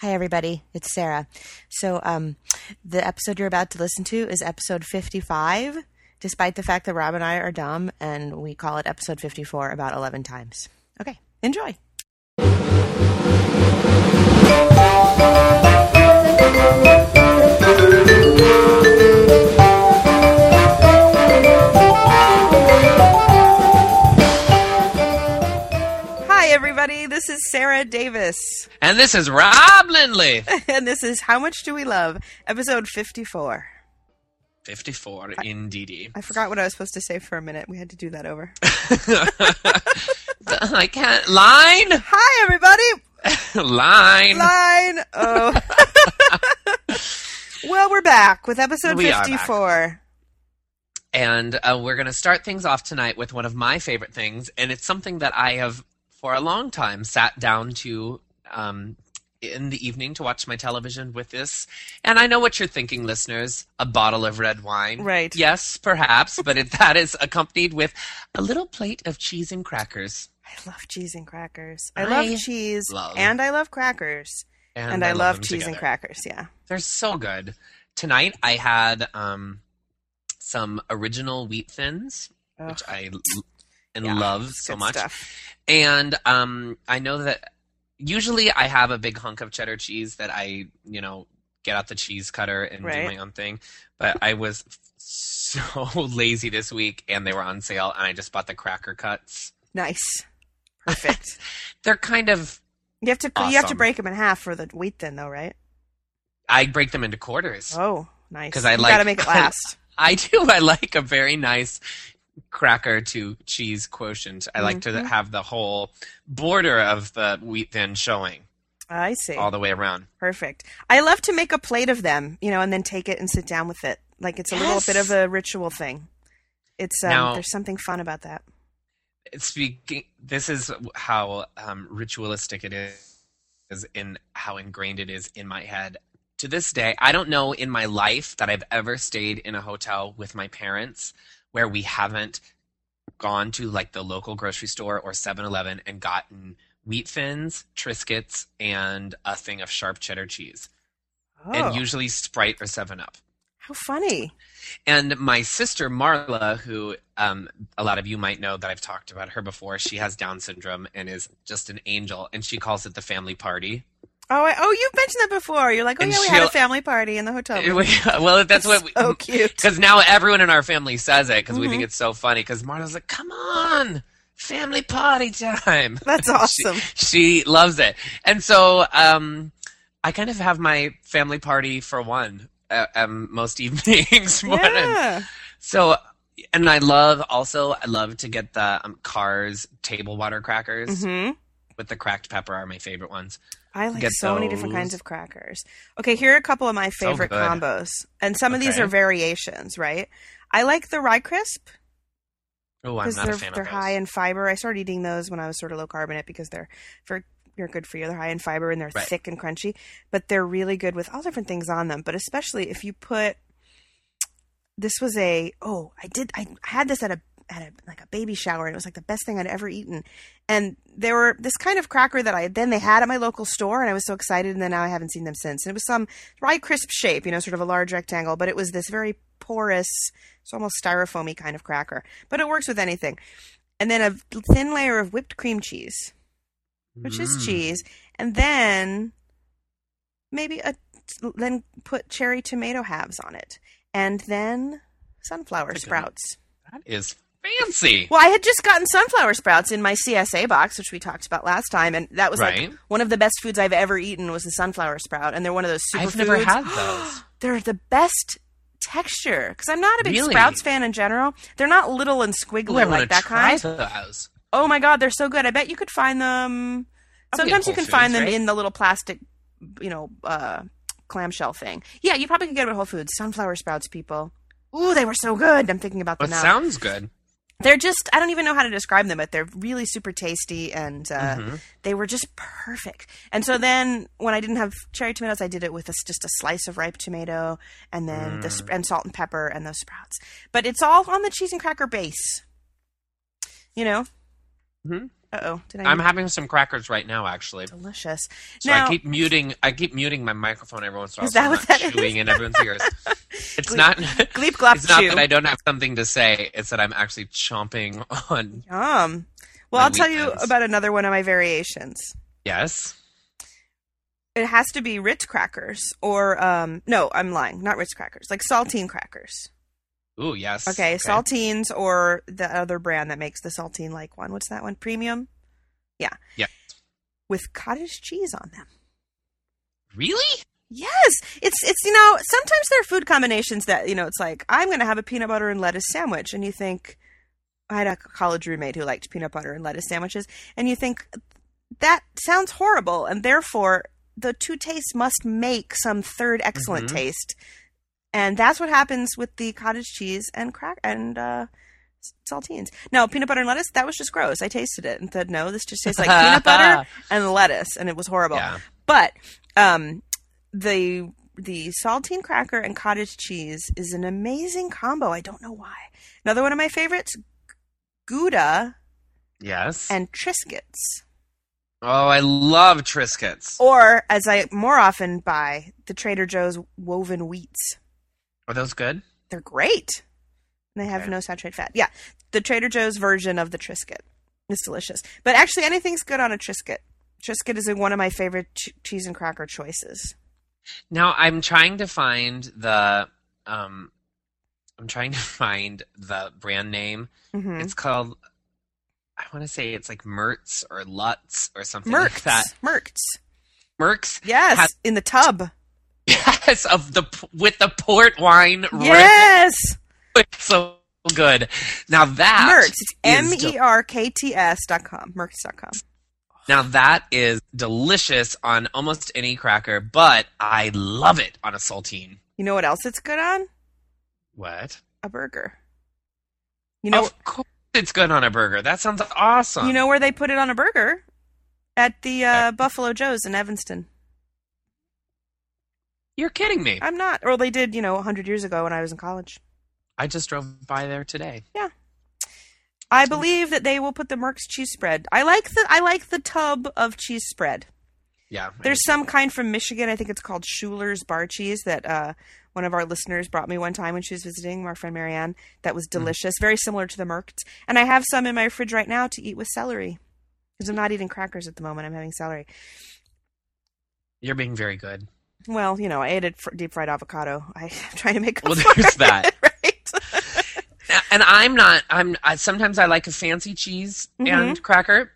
Hi, everybody. It's Sarah. So, um, the episode you're about to listen to is episode 55, despite the fact that Rob and I are dumb and we call it episode 54 about 11 times. Okay, enjoy. This is Sarah Davis. And this is Rob Lindley. and this is How Much Do We Love, episode 54. 54, indeedy. I forgot what I was supposed to say for a minute. We had to do that over. I can't. Line? Hi, everybody. Line. Line. Oh. well, we're back with episode We are 54. And uh, we're going to start things off tonight with one of my favorite things. And it's something that I have, for a long time, sat down to um, in the evening to watch my television with this. And I know what you're thinking, listeners a bottle of red wine. Right. Yes, perhaps. but it, that is accompanied with a little plate of cheese and crackers. I love cheese and crackers. I, I love cheese love- and I love crackers. And, I, love, them cheese and crackers. Yeah. They're so good. Tonight I had um, some original wheat thins, which I and yeah, love so much. stuff. And um, I know that usually I have a big hunk of cheddar cheese that I, you know, get out the cheese cutter and Right. do my own thing. But I was so lazy this week, and they were on sale, and I just bought the cracker cuts. Nice. Perfect. They're kind of. you have to you have to break them in half for the wheat thin though, right? I break them into quarters. Oh, nice. 'Cause I you like- gotta make it last. I do. I like a very nice cracker to cheese quotient. I like Mhm. to have the whole border of the wheat thin showing I see. all the way around. Perfect. I love to make a plate of them, you know, and then take it and sit down with it. Like it's a little bit of a ritual thing. It's um, Now- there's something fun about that. Speaking, this is how um, ritualistic it is, is in how ingrained it is in my head. To this day, I don't know in my life that I've ever stayed in a hotel with my parents where we haven't gone to like the local grocery store or 7-Eleven and gotten wheat thins, Triscuits, and a thing of sharp cheddar cheese. Oh, and usually Sprite or Seven Up. how funny! And my sister Marla, who um, a lot of you might know that I've talked about her before, she has Down syndrome and is just an angel, and she calls it the family party. Oh, I, oh, you've mentioned that before. You're like, oh And yeah, we had a family party in the hotel. room. well, that's what we, so cute. because now everyone in our family says it because we Mhm. think it's so funny. Because Marla's like, "Come on, family party time." That's awesome. she loves it, and so um, I kind of have my family party for one uh, um, most evenings. yeah. So, and I love also I love to get the um, Carr's table water crackers hmm with the cracked pepper are my favorite ones. I like Get so many different kinds of crackers. Okay, here are a couple of my favorite combos, and some of these are variations. Right? I like the rye crisp. Oh, I'm because not they're a fan they're those. high in fiber. I started eating those when I was sort of low carbonate because they're very they're good for you. They're high in fiber and they're Right. thick and crunchy, but they're really good with all different things on them. But especially if you put this was a oh I did I had this at a at a like a baby shower and it was like the best thing I'd ever eaten. And there were this kind of cracker that I then they had at my local store and I was so excited and then now I haven't seen them since. And it was some rye crisp shape, you know, sort of a large rectangle, but it was this very porous, it's almost styrofoamy kind of cracker. But it works with anything. And then a thin layer of whipped cream cheese, which is Mm. cheese, and then maybe a then put cherry tomato halves on it, and then sunflower sprouts. That is fancy. Well, I had just gotten sunflower sprouts in my CSA box, which we talked about last time, and that was Right. like one of the best foods I've ever eaten was the sunflower sprout, and they're one of those superfoods. I've never had those. They're the best texture because I'm not a big Really? sprouts fan in general. They're not little and squiggly Ooh, like that kind. those. Oh my god, they're so good. I bet you could find them. I'll Sometimes you can Whole find them right? in the little plastic, you know, uh, clamshell thing. Yeah, you probably could get them at Whole Foods. Sunflower sprouts, people. Ooh, they were so good. I'm thinking about them now. sounds good. They're just I don't even know how to describe them, but they're really super tasty and uh, Mhm. they were just perfect. And so then when I didn't have cherry tomatoes, I did it with a, just a slice of ripe tomato and then the Mm. sp- and salt and pepper and those sprouts. But it's all on the cheese and cracker base. You know, Mhm. Uh oh. Did I? I'm having some crackers right now, actually. delicious. So now, I keep muting. I keep muting my microphone every once in a while. Is so that I'm what that is? chewing in everyone's ears. It's Gleep- not. Gleep glop It's not chew. that I don't have something to say. It's that I'm actually chomping on. Yum. Well, I'll tell you weekends. about another one of my variations. Yes. It has to be Ritz crackers, or um, no, I'm lying. Not Ritz crackers, like saltine crackers. Ooh, yes. Okay, saltines or the other brand that makes the saltine like one. What's that one? Premium. Yeah. Yeah. With cottage cheese on them. Really? Yes, it's it's you know sometimes there are food combinations that you know it's like I'm going to have a peanut butter and lettuce sandwich, and you think I had a college roommate who liked peanut butter and lettuce sandwiches, and you think that sounds horrible, and therefore the two tastes must make some third excellent Mhm. taste, and that's what happens with the cottage cheese and crack and uh, saltines. No, peanut butter and lettuce that was just gross. I tasted it and said no, this just tastes like peanut butter and lettuce, and it was horrible. Yeah. But um, the the saltine cracker and cottage cheese is an amazing combo. I don't know why. Another one of my favorites, Gouda Yes. and Triscuits, oh, I love Triscuits. or as I more often buy, the Trader Joe's woven wheats. Are those good? They're great. And they have Okay. no saturated fat. Yeah, the Trader Joe's version of the Triscuit. It's delicious. But actually, anything's good on a Triscuit. Triscuit is one of my favorite ch- cheese and cracker choices. Now I'm trying to find the um I'm trying to find the brand name. hmm It's called I want to say it's like Mertz or Lutz or something Merkts. like that. Merkts. Merkts Yes, Has- in the tub. yes of the with the port wine. Yes, It's so good. Now that Merkts. It's M E R K T S dot com. Merkts dot com. Now that is delicious on almost any cracker, but I love it on a saltine. You know what else it's good on? What? A burger. You know, of course it's good on a burger. That sounds awesome. you know where they put it on a burger? At the uh, Buffalo Joe's in Evanston. You're kidding me. I'm not. Or they did, you know, 100 years ago when I was in college. I just drove by there today. I believe that they will put the Merkts cheese spread. I like the I like the tub of cheese spread. Yeah. There's some kind from Michigan. I think it's called Schuler's bar cheese that uh, one of our listeners brought me one time when she was visiting. Our friend Marianne. That was delicious. Very similar to the Merkts. And I have some in my fridge right now to eat with celery because I'm not eating crackers at the moment. I'm having celery. You're being very good. Well, you know, I ate a deep fried avocado. I, I'm trying to make up Well, for there's it, that. right? And I'm not. I'm. I, sometimes I like a fancy cheese Mm-hmm. and cracker,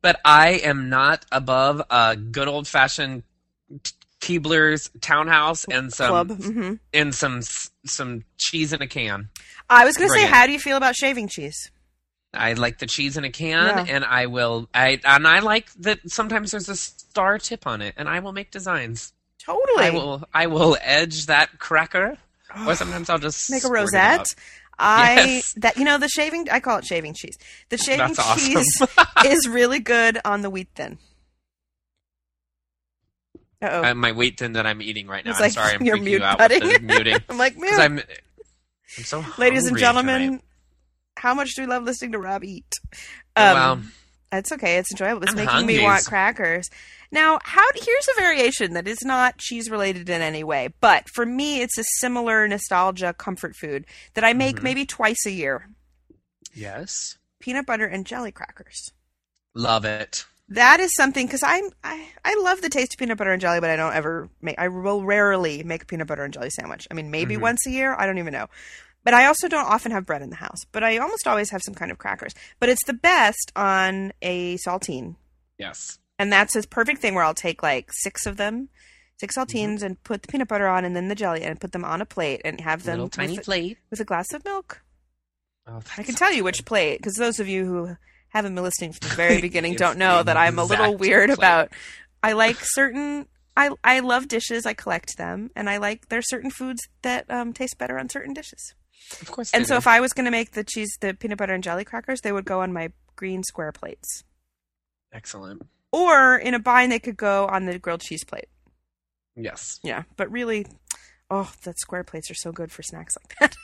but I am not above a good old fashioned Keebler's Townhouse and some Club. hmm and some some cheese in a can. I was going to say, how do you feel about shaving cheese? I like the cheese in a can, Yeah. and I will. I and I like that. Sometimes there's a star tip on it, and I will make designs. Totally. I will. I will edge that cracker, or sometimes I'll just make a rosette. I Yes. that you know the shaving I call it shaving cheese. The shaving That's awesome. cheese is really good on the wheat thin. Uh oh. Uh, my wheat thin that I'm eating right now. It's I'm like sorry, I'm you're freaking mute you out with the muting I'm like, man, I'm. I'm so ladies and gentlemen, tonight. how much do we love listening to Rob eat? Oh, Um, well, It's okay. It's enjoyable. It's I'm making me want crackers. Now, how? Here's a variation that is not cheese related in any way, but for me, it's a similar nostalgia comfort food that I make Mhm. maybe twice a year: yes, peanut butter and jelly crackers. love it. That is something because I'm I, I love the taste of peanut butter and jelly, but I don't ever make. I will rarely make a peanut butter and jelly sandwich. I mean, maybe Mhm. once a year. I don't even know. But I also don't often have bread in the house. But I almost always have some kind of crackers. But it's the best on a saltine, Yes, and that's a perfect thing where I'll take like six of them, six Mm-hmm. saltines, and put the peanut butter on, and then the jelly, and put them on a plate, and have them little tiny with, plate. with a glass of milk. Oh, I can tell you which plate, because those of you who haven't been listening from the very beginning don't know that I'm a little weird plate. about. I like certain. I I love dishes. I collect them, and I like there's certain foods that um, taste better on certain dishes. Of course. And so do. if I was going to make the cheese, the peanut butter and jelly crackers, they would go on my green square plates, excellent. Or in a bind they could go on the grilled cheese plate. Yes. Yeah, but really, oh, that square plates are so good for snacks like that.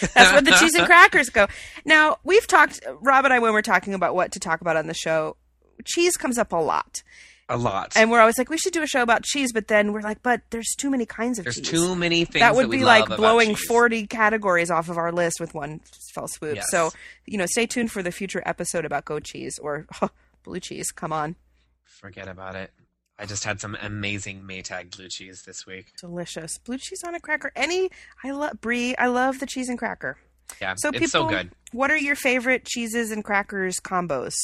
That's where the cheese and crackers go. Now, we've talked, Rob and I, when we're talking about what to talk about on the show, cheese comes up a lot. A lot. And we're always like, we should do a show about cheese, but then we're like, but there's too many kinds of There's cheese. too many things that would we be like blowing 40 categories off of our list with one fell swoop. Yes. So, you know, stay tuned for the future episode about goat cheese or blue cheese. Come on. Forget about it. I just had some amazing Maytag blue cheese this week. Delicious. Blue cheese on a cracker. Any, I love, Brie, I love the cheese and cracker. Yeah, So it's so people- good. What are your favorite cheeses and crackers combos?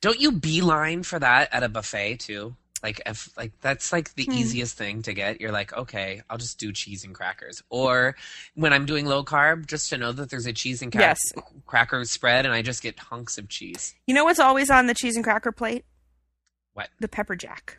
Don't you beeline for that at a buffet too? Like if like that's like the Hmm. easiest thing to get. You're like, okay, I'll just do cheese and crackers. Or when I'm doing low carb, just to know that there's a cheese and cra- Yes. cracker spread, and I just get hunks of cheese. You know what's always on the cheese and cracker plate? What? The pepper jack.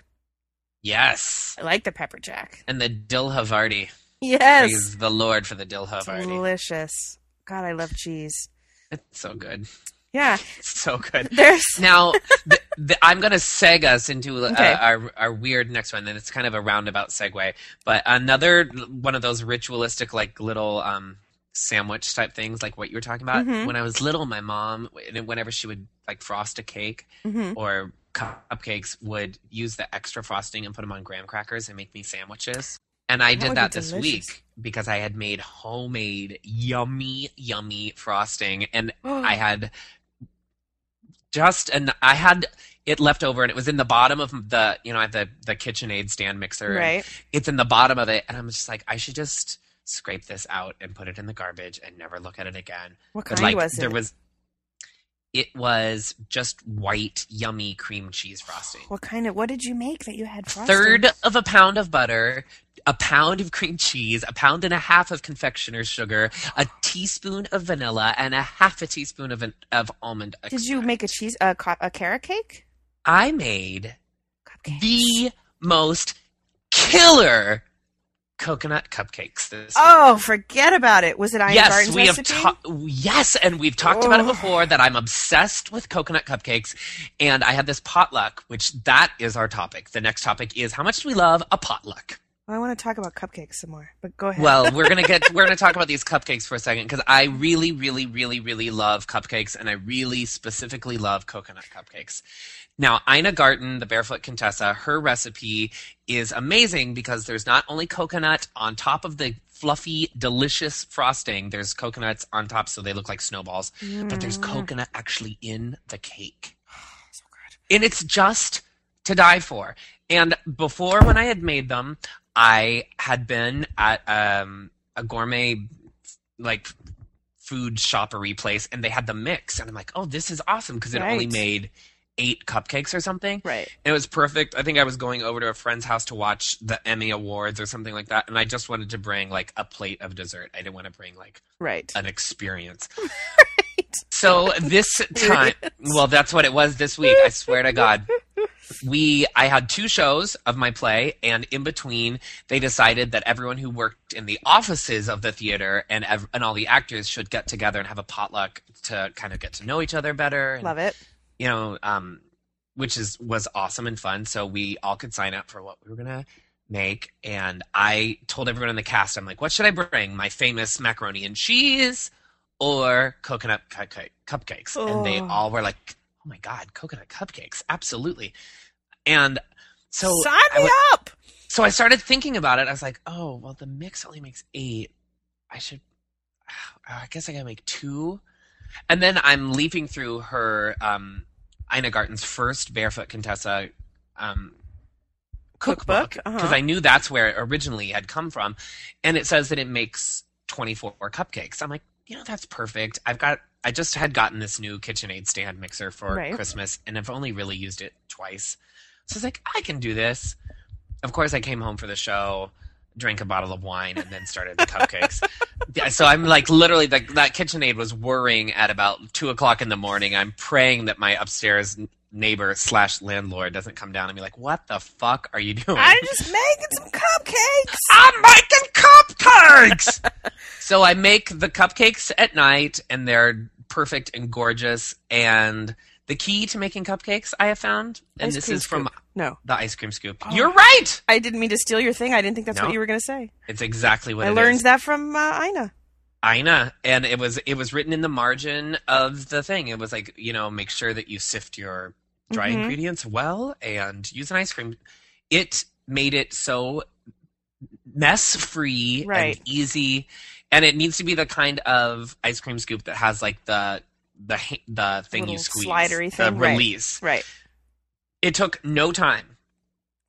Yes, I like the pepper jack. and the dill Havarti. Yes. Praise the Lord for the dill Havarti. Delicious. God, I love cheese. It's so good. Yeah. So good. There's Now, th th I'm going to seg us into uh, Okay. our, our weird next one, and it's kind of a roundabout segue. But another one of those ritualistic, like little um, sandwich type things, like what you were talking about. Mhm. When I was little, my mom, whenever she would like frost a cake Mhm. or cupcakes, would use the extra frosting and put them on graham crackers and make me sandwiches. And I That did that this week because I had made homemade, yummy, yummy frosting, and I had just and I had it left over and it was in the bottom of the you know I the the KitchenAid stand mixer right. it's in the bottom of it and I'm just like I should just scrape this out and put it in the garbage and never look at it again. What kind like was there it? was it was just white yummy cream cheese frosting. What kind of? What did you make that you had frosting? Third of a pound of butter, a pound of cream cheese, a pound and a half of confectioner's sugar, a teaspoon of vanilla, and a half a teaspoon of an, of almond. Did you make a cheese a, a carrot cake? I made Cupcakes. the most killer coconut cupcakes this Oh, forget about it. Was it Ina yes Garten's we have recipe? ta- yes and we've talked about it Oh. before that i'm obsessed with coconut cupcakes and i had this potluck which that is our topic the next topic is how much do we love a potluck I want to talk about cupcakes some more, but go ahead. well we're gonna get we're gonna talk about these cupcakes for a second because i really really really really love cupcakes and i really specifically love coconut cupcakes now ina garten the barefoot contessa her recipe is amazing because there's not only coconut on top of the fluffy delicious frosting there's coconuts on top so they look like snowballs but there's Mm. coconut actually in the cake So good. and it's just to die for. And before, when I had made them, I had been at um, a gourmet like food shoppery place, and they had the mix, and I'm like, oh, this is awesome because it only made eight cupcakes or something. Right. It was perfect. I think I was going over to a friend's house to watch the Emmy Awards or something like that, and I just wanted to bring like a plate of dessert. I didn't want to bring like Right. an experience. So this time, well, that's what it was this week. I swear to God. We, I had two shows of my play, and in between, they decided that everyone who worked in the offices of the theater and ev- and all the actors should get together and have a potluck to kind of get to know each other better. And, Love it. you know, um, which is was awesome and fun. So we all could sign up for what we were gonna make, and I told everyone in the cast, I'm like, "What should I bring? My famous macaroni and cheese, or coconut cupcake cupcakes?" And they Oh. all were like, "Oh my god, coconut cupcakes, absolutely!" And so Sign I me went- up. so I started thinking about it. I was like, "Oh, well, the mix only makes eight. I should, I guess I gotta make two. And then I'm leaping through her um, Ina Garten's first Barefoot Contessa um, cookbook Cookbook, because uh-huh. I knew that's where it originally had come from, and it says that it makes 24 cupcakes. I'm like, you know, that's perfect. I've got. I just had gotten this new KitchenAid stand mixer for Right. Christmas, and I've only really used it twice. So I was like, I can do this. Of course, I came home for the show, drank a bottle of wine, and then started the cupcakes. Yeah, so I'm like literally the, that KitchenAid was whirring at about two o'clock in the morning. I'm praying that my upstairs neighbor slash landlord doesn't come down and be like, "What the fuck are you doing?" I'm just making some cupcakes. I'm making cupcakes. so I make the cupcakes at night, and they're perfect and gorgeous. And the key to making cupcakes, I have found, and Ice this is from. No, the ice cream scoop. Oh. You're right. I didn't mean to steal your thing. I didn't think that's No. what you were going to say. It's exactly what I learned is. that from uh, Ina. I know, and it was it was written in the margin of the thing. It was like you know, make sure that you sift your dry Mhm. ingredients well and use an ice cream. It made it so mess free Right. and easy, and it needs to be the kind of ice cream scoop that has like the the the thing you squeeze, slidery the thing, right. release. Right. It took no time.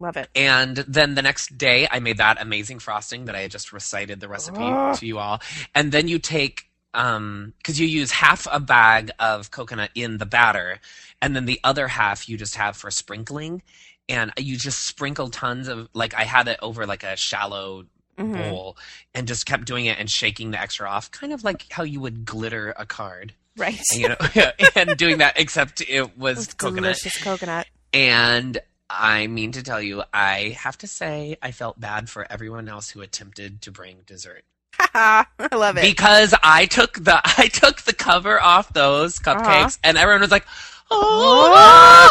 Love it. And then the next day, I made that amazing frosting that I had just recited the recipe Oh. to you all. And then you take, um, because you use half a bag of coconut in the batter, and then the other half you just have for sprinkling. And you just sprinkle tons of, like, I had it over like a shallow Mhm. bowl and just kept doing it and shaking the extra off, kind of like how you would glitter a card. Right. You know, and doing that, except it was coconut. delicious coconut. And I mean to tell you, I have to say, I felt bad for everyone else who attempted to bring dessert I love it. because I took the I took the cover off those cupcakes, Uh-huh. and everyone was like, "Oh!"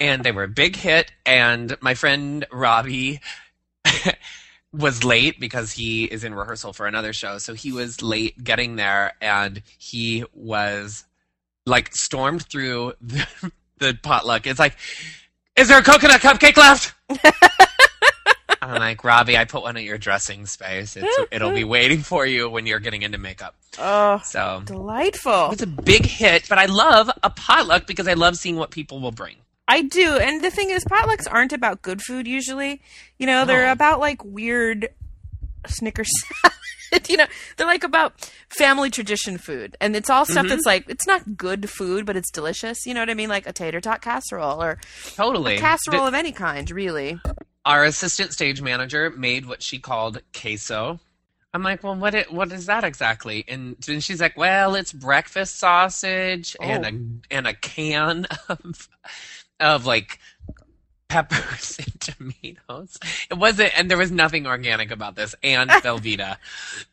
and they were a big hit. And my friend Robbie was late because he is in rehearsal for another show, so he was late getting there, and he was like stormed through the, the potluck. It's like, is there a coconut cupcake left? I'm like, Robbie, I put one in your dressing space. It's, it'll be waiting for you when you're getting into makeup. oh, So delightful. it's a big hit, but I love a potluck because I love seeing what people will bring. I do. And the thing is, potlucks aren't about good food usually. You know, they're No. about like weird Snickers salad. you know, they're like about family tradition food. And it's all stuff Mhm. that's like, it's not good food, but it's delicious. You know what I mean? Like a tater tot casserole or Totally. a casserole of any kind, really. our assistant stage manager made what she called queso. I'm like, well, what it, what is that exactly? And then she's like, well, it's breakfast sausage and a and a can of of like peppers and tomatoes. It wasn't, and there was nothing organic about this, and Velveeta.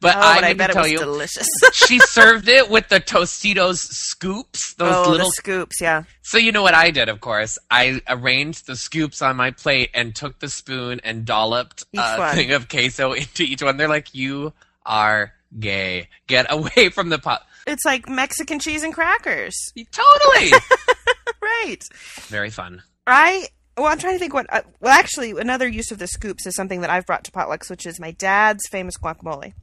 But oh, I, but I bet to it tell was you, delicious. she served it with the Tostitos scoops, those oh, little scoops, yeah. so you know what I did, of course. I arranged the scoops on my plate and took the spoon and dolloped a thing of queso into each one. They're like, "You are gay. Get away from the pot." It's like Mexican cheese and crackers. Totally. right. Very fun. I well, I'm trying to think what. Uh, well, actually, another use of the scoops is something that I've brought to potlucks, which is my dad's famous guacamole,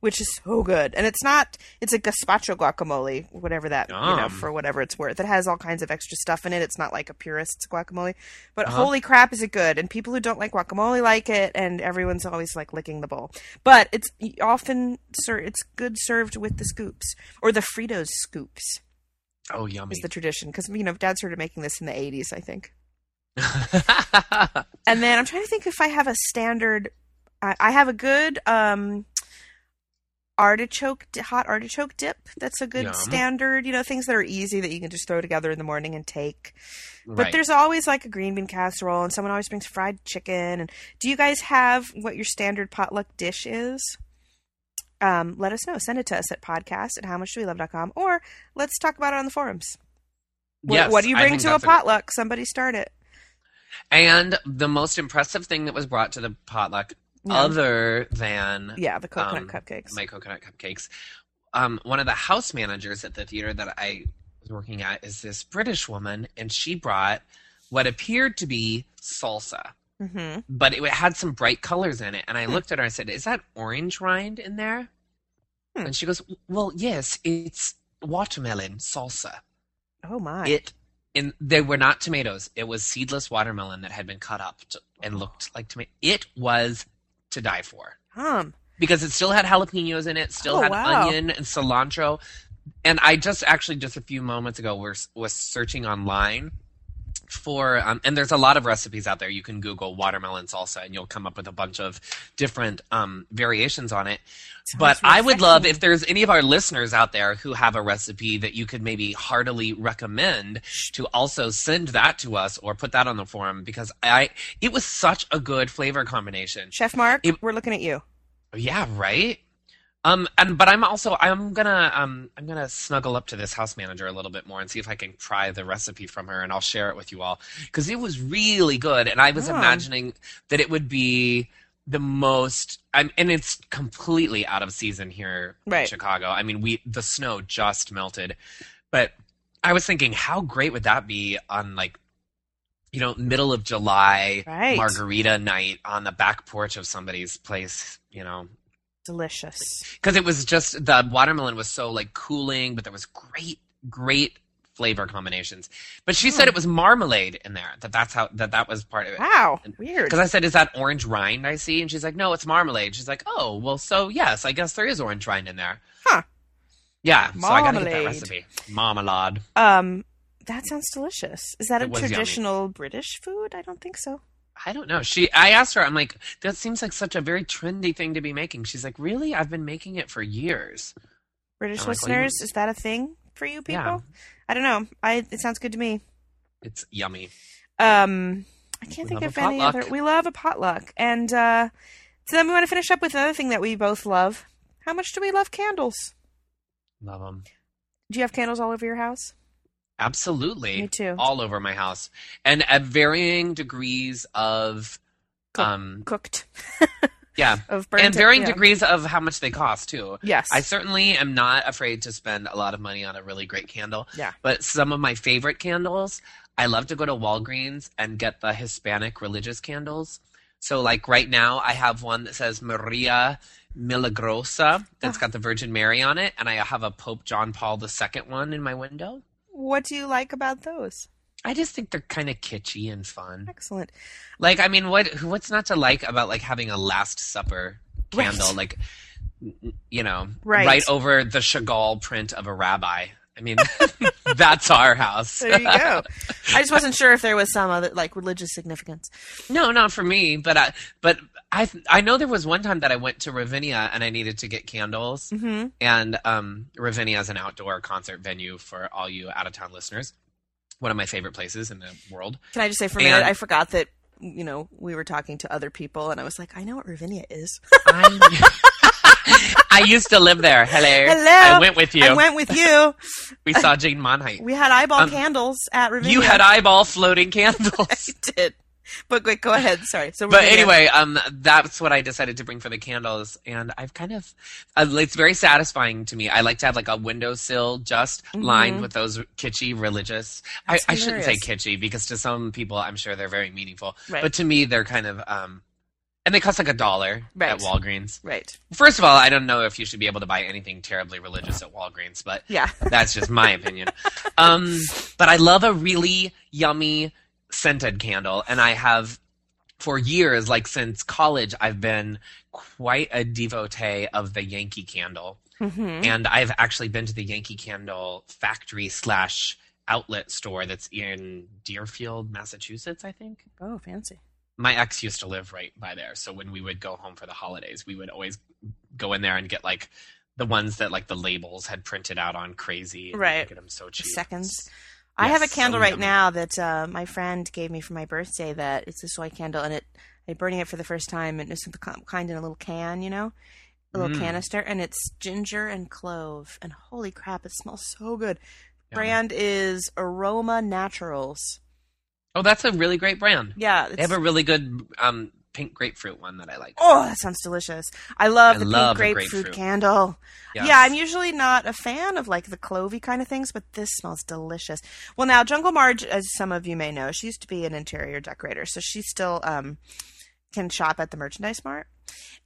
which is so good. And it's not. It's a gazpacho guacamole, whatever that you know, for whatever it's worth. It has all kinds of extra stuff in it. It's not like a purist's guacamole, but Uh-huh. holy crap, is it good? And people who don't like guacamole like it, and everyone's always like licking the bowl. But it's often sir, it's good served with the scoops or the Fritos scoops Oh, yummy. is the tradition because you know dad started making this in the 80s, I think. And then I'm trying to think if I have a standard. I, I have a good um, artichoke, hot artichoke dip. That's a good Yum. standard. You know, things that are easy that you can just throw together in the morning and take. But there's always like a green bean casserole, and someone always brings fried chicken. And do you guys have what your standard potluck dish is? Um, let us know. Send it to us at podcast at howmuchdowelove.com or let's talk about it on the forums. What, Yes, what do you bring to a potluck? Somebody start it. And the most impressive thing that was brought to the potluck, No. other than Yeah, the coconut um, cupcakes. my coconut cupcakes. Um, one of the house managers at the theater that I was working at is this British woman, and she brought what appeared to be salsa, mm-hmm. but it had some bright colors in it. And I Hmm. looked at her and said, "Is that orange rind in there?" Hmm. And she goes, "Well, yes, it's watermelon salsa. Oh my! It." And they were not tomatoes. It was seedless watermelon that had been cut up to, and looked like tomato. It was to die for um, because it still had jalapenos in it, still Oh, had wow. onion and cilantro. And I just actually just a few moments ago was was searching online for um, and there's a lot of recipes out there. You can Google watermelon salsa and you'll come up with a bunch of different um, variations on it. but Sounds I would love if there's any of our listeners out there who have a recipe that you could maybe heartily recommend to also send that to us or put that on the forum because I it was such a good flavor combination. Chef Mark, It- we're looking at you. Yeah, right. Um, and but I'm also I'm gonna um I'm gonna snuggle up to this house manager a little bit more and see if I can try the recipe from her and I'll share it with you all because it was really good and I was Oh. imagining that it would be the most I'm, and it's completely out of season here in Right. Chicago. I mean, we the snow just melted. But I was thinking how great would that be on like you know, middle of July Right. margarita night on the back porch of somebody's place, you know. Delicious. Cuz it was just the watermelon was so like cooling, but there was great great flavor combinations. But she said Hmm. it was marmalade in there. That that's how that that was part of it. Wow. Weird. Because I said, "Is that orange rind I see?" And she's like, "No, it's marmalade." She's like, "Oh, well, so yes, I guess there is orange rind in there." Huh. Yeah, so I gotta get that Marmalade. recipe. Marmalade. Um, that sounds delicious. Is that a It yummy. traditional British food? I don't think so. I don't know. She, I asked her. I'm like, that seems like such a very trendy thing to be making. She's like, really? I've been making it for years. British I'm like, listeners, is that a thing for you people? Yeah. I don't know. I it sounds good to me. It's yummy. Um, I can't We think of any other. We love a potluck, and uh, so then we want to finish up with another thing that we both love. How much do we love candles? Love them. Do you have candles all over your house? Absolutely. Me too. All over my house, and at varying degrees of, Cook- um, Cooked yeah, of burnt and varying yeah. degrees of how much they cost too. Yes, I certainly am not afraid to spend a lot of money on a really great candle. Yeah. But some of my favorite candles, I love to go to Walgreens and get the Hispanic religious candles. So, like right now, I have one that says Maria Milagrosa that's Oh. got the Virgin Mary on it, and I have a Pope John Paul II one in my window. What do you like about those? I just think they're kind of kitschy and fun. Excellent. Like, I mean, what what's not to like about like having a Last Supper candle, Right. like you know, Right. over the Chagall print of a rabbi. I mean, that's our house. There you go. I just wasn't sure if there was some other like religious significance. no, not for me, but I but I I know there was one time that I went to Ravinia and I needed to get candles, Mm-hmm. and um, Ravinia is an outdoor concert venue for all you out of town listeners. One of my favorite places in the world. Can I just say for a minute, I forgot that you know we were talking to other people, and I was like, I know what Ravinia is. I, I used to live there. Hello. Hello. I went with you. I went with you. we saw Jane Monheit. We had eyeball Um, candles at Ravinia. You had eyeball floating candles. I did. But wait, go ahead. Sorry. So but anyway, um, that's what I decided to bring for the candles, and I've kind of, uh, it's very satisfying to me. I like to have like a windowsill just lined Mhm. with those kitschy religious. I, I shouldn't say kitschy because to some people, I'm sure they're very meaningful, Right. but to me, they're kind of, um, and they cost like a dollar Right. at Walgreens. right. First of all, I don't know if you should be able to buy anything terribly religious at Walgreens, but Yeah. that's just my opinion. Um, but I love a really yummy scented candle, and I have for years, like since college, I've been quite a devotee of the Yankee Candle, hmm and I've actually been to the Yankee Candle factory slash outlet store that's in Deerfield, Massachusetts, I think. Oh, fancy. My ex used to live right by there, so when we would go home for the holidays, we would always go in there and get like the ones that like the labels had printed out on crazy, and Right. Get them so cheap. Seconds. I have a candle right now that uh, my friend gave me for my birthday. That it's a soy candle, and it I'm burning it for the first time, and it's the ki- kind in a little can, you know, a little Mm. canister, and it's ginger and clove, and holy crap, it smells so good. Brand is Aroma Naturals. Oh, that's a really great brand. Yeah, They have a really good um, pink grapefruit one that I like. oh, that sounds delicious. I love I the love pink grapefruit, grapefruit. candle. Yes. Yeah, I'm usually not a fan of like the clovey kind of things, but this smells delicious. Well, now Jungle Marge, as some of you may know, she used to be an interior decorator, so she's still um, can shop at the merchandise mart,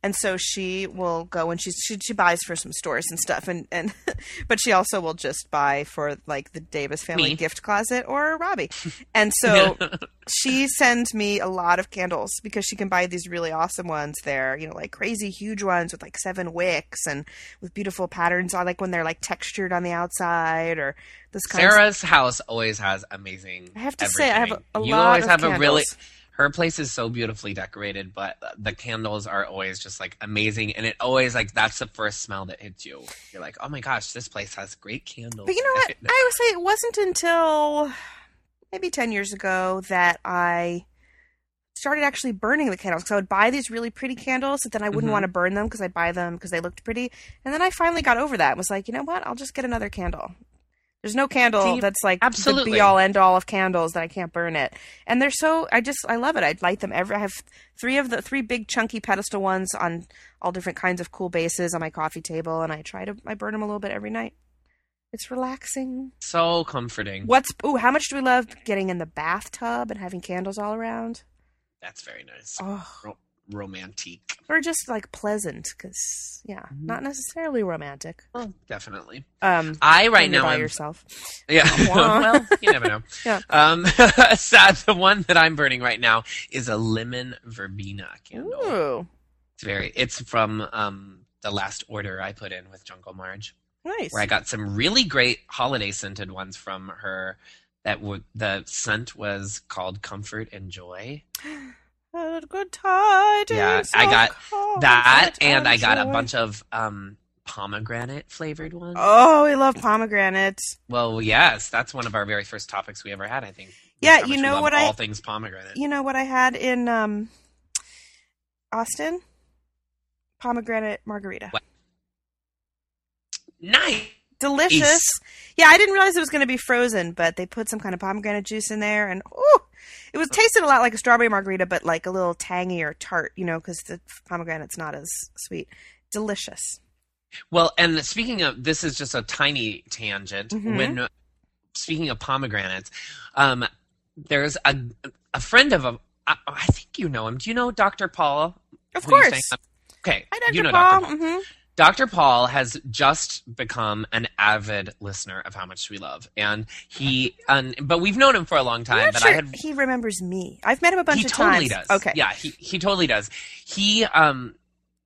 and so she will go and she's she, she buys for some stores and stuff, and and but she also will just buy for like the Davis family Me. gift closet or Robbie, and so she sends me a lot of candles because she can buy these really awesome ones there, you know, like crazy huge ones with like seven wicks and with beautiful patterns. I like when they're like textured on the outside or this kind of Sarah's house always has amazing. I have to say, I have a- everything. a you lot always of have a really. Her place is so beautifully decorated, but the candles are always just like amazing, and it always like that's the first smell that hits you. You're like, oh my gosh, this place has great candles. But you know what? I would say it wasn't until maybe 10 years ago that I started actually burning the candles because I would buy these really pretty candles, but then I wouldn't Mhm. want to burn them because I'd buy them because they looked pretty. And then I finally got over that and was like, you know what? I'll just get another candle. There's no candle See, that's like absolutely. the be all end all of candles that I can't burn it. And they're so I just I love it. I'd light them every. I have three of the three big chunky pedestal ones on all different kinds of cool bases on my coffee table, and I try to I burn them a little bit every night. It's relaxing. So comforting. What's ooh? How much do we love getting in the bathtub and having candles all around? That's very nice. Oh, Ro- romantic. or just like pleasant because yeah, Mhm. not necessarily romantic. Well, definitely. Um, I right now by am yourself. Yeah. Well, you never know. Yeah. Um, sad. The one that I'm burning right now is a lemon verbena candle. Ooh, It's very. It's from um the last order I put in with Jungle Marge, nice. where I got some really great holiday scented ones from her. That would the scent was called Comfort and Joy. Had good tidings. Yeah, I got That and I got a bunch of um pomegranate flavored ones. Oh, we love pomegranates. Well, yes, that's one of our very first topics we ever had. I think. Yeah, you know what I- All things pomegranate. You know what I had in um, Austin? Pomegranate margarita. What? Nice. Delicious. Ace. Yeah, I didn't realize it was going to be frozen, but they put some kind of pomegranate juice in there, and ooh, it was tasted a lot like a strawberry margarita, but like a little tangy or tart, you know, because the pomegranate's not as sweet. Delicious. Well, and speaking of, this is just a tiny tangent. Mhm. When speaking of pomegranates, um, there's a a friend of a. I, I think you know him. Do you know Dr. Paul? Of course. Okay, Hi, Dr. you know Paul. Dr. Paul. hmm Dr. Paul has just become an avid listener of How Much We Love, and he, um, but we've known him for a long I'm time. But sure I had he remembers me. I've met him a bunch of totally times. He totally does. Okay. Yeah, he he totally does. He um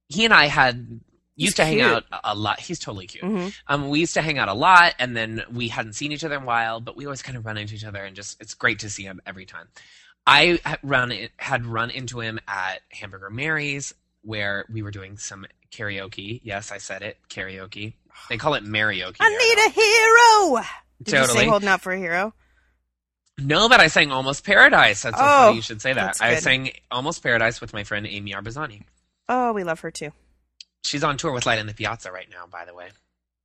he and I had He's used to hang cute. out a- lot. He's totally cute. hmm Um, we used to hang out a lot, and then we hadn't seen each other in a while, but we always kind of run into each other, and just it's great to see him every time. I had run had run into him at Hamburger Mary's where we were doing some karaoke. Yes, I said it, karaoke. They call it marioke. I need a hero. Did you Totally. sing "Holding Out for a Hero"? No, but I sang Almost Paradise. That's so Oh, funny you should say that. I sang Almost Paradise with my friend Amy Arbazani. Oh, we love her too. She's on tour with Light in the Piazza right now, by the way.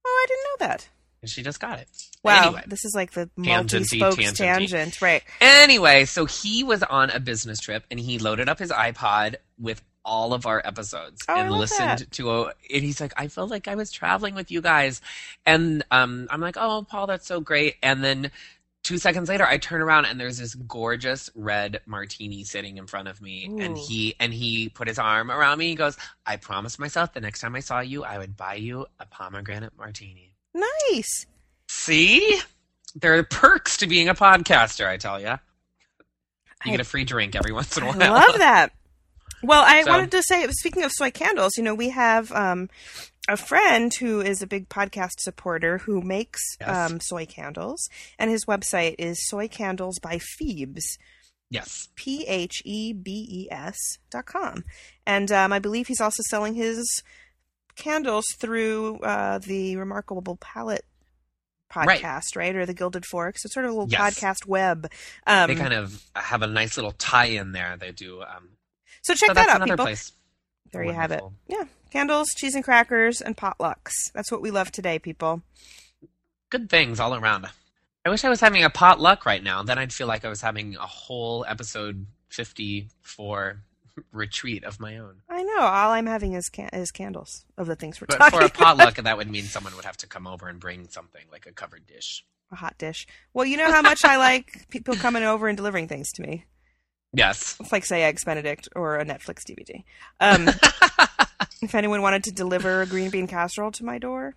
Oh, I didn't know that. And she just got it. Wow, Anyway. this is like the multi-spokes tangenty. tangent, right? Anyway, so he was on a business trip and he loaded up his iPod with all of our episodes Oh, and listened that. to a and he's like, I felt like I was traveling with you guys. And um I'm like, Oh Paul, that's so great. And then two seconds later I turn around and there's this gorgeous red martini sitting in front of me and he and he put his arm around me. He goes, I promised myself the next time I saw you I would buy you a pomegranate martini. Nice. See? There are perks to being a podcaster, I tell you. You I- get a free drink every once in a while. I love that. Well, I So- wanted to say, speaking of soy candles, you know, we have um, a friend who is a big podcast supporter who makes Yes. um, soy candles, and his website is Soy Candles by Phoebes. Yes. P H E B E S dot com. And um, I believe he's also selling his candles through uh, the Remarkable Palate podcast, right? Or the Gilded Forks. It's sort of a little Yes. podcast web. Um, they kind of have a nice little tie in there. They do. Um, so check so that out, people. place. There you have it. Yeah. Candles, cheese and crackers, and potlucks. That's what we love today, people. Good things all around. I wish I was having a potluck right now. Then I'd feel like I was having a whole episode 54 retreat of my own. I know. All I'm having is, can- is candles of the things we're But talking for a about. potluck, that would mean someone would have to come over and bring something like a covered dish. A hot dish. Well, you know how much I like people coming over and delivering things to me. Yes. It's like say Eggs Benedict or a Netflix DVD. Um, if anyone wanted to deliver a green bean casserole to my door,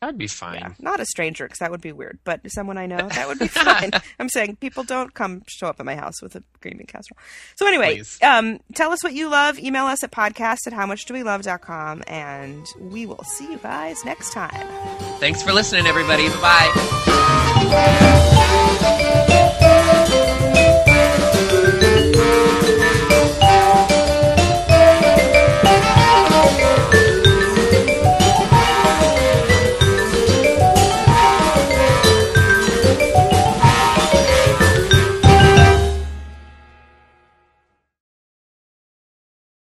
That'd be fine. yeah, not a stranger because that would be weird, but someone I know, that would be fine. I'm saying people don't come show up at my house with a green bean casserole. So anyway, um, tell us what you love. Email us at podcast at howmuchdowelove.com, and we will see you guys next time. Thanks for listening, everybody. Bye bye.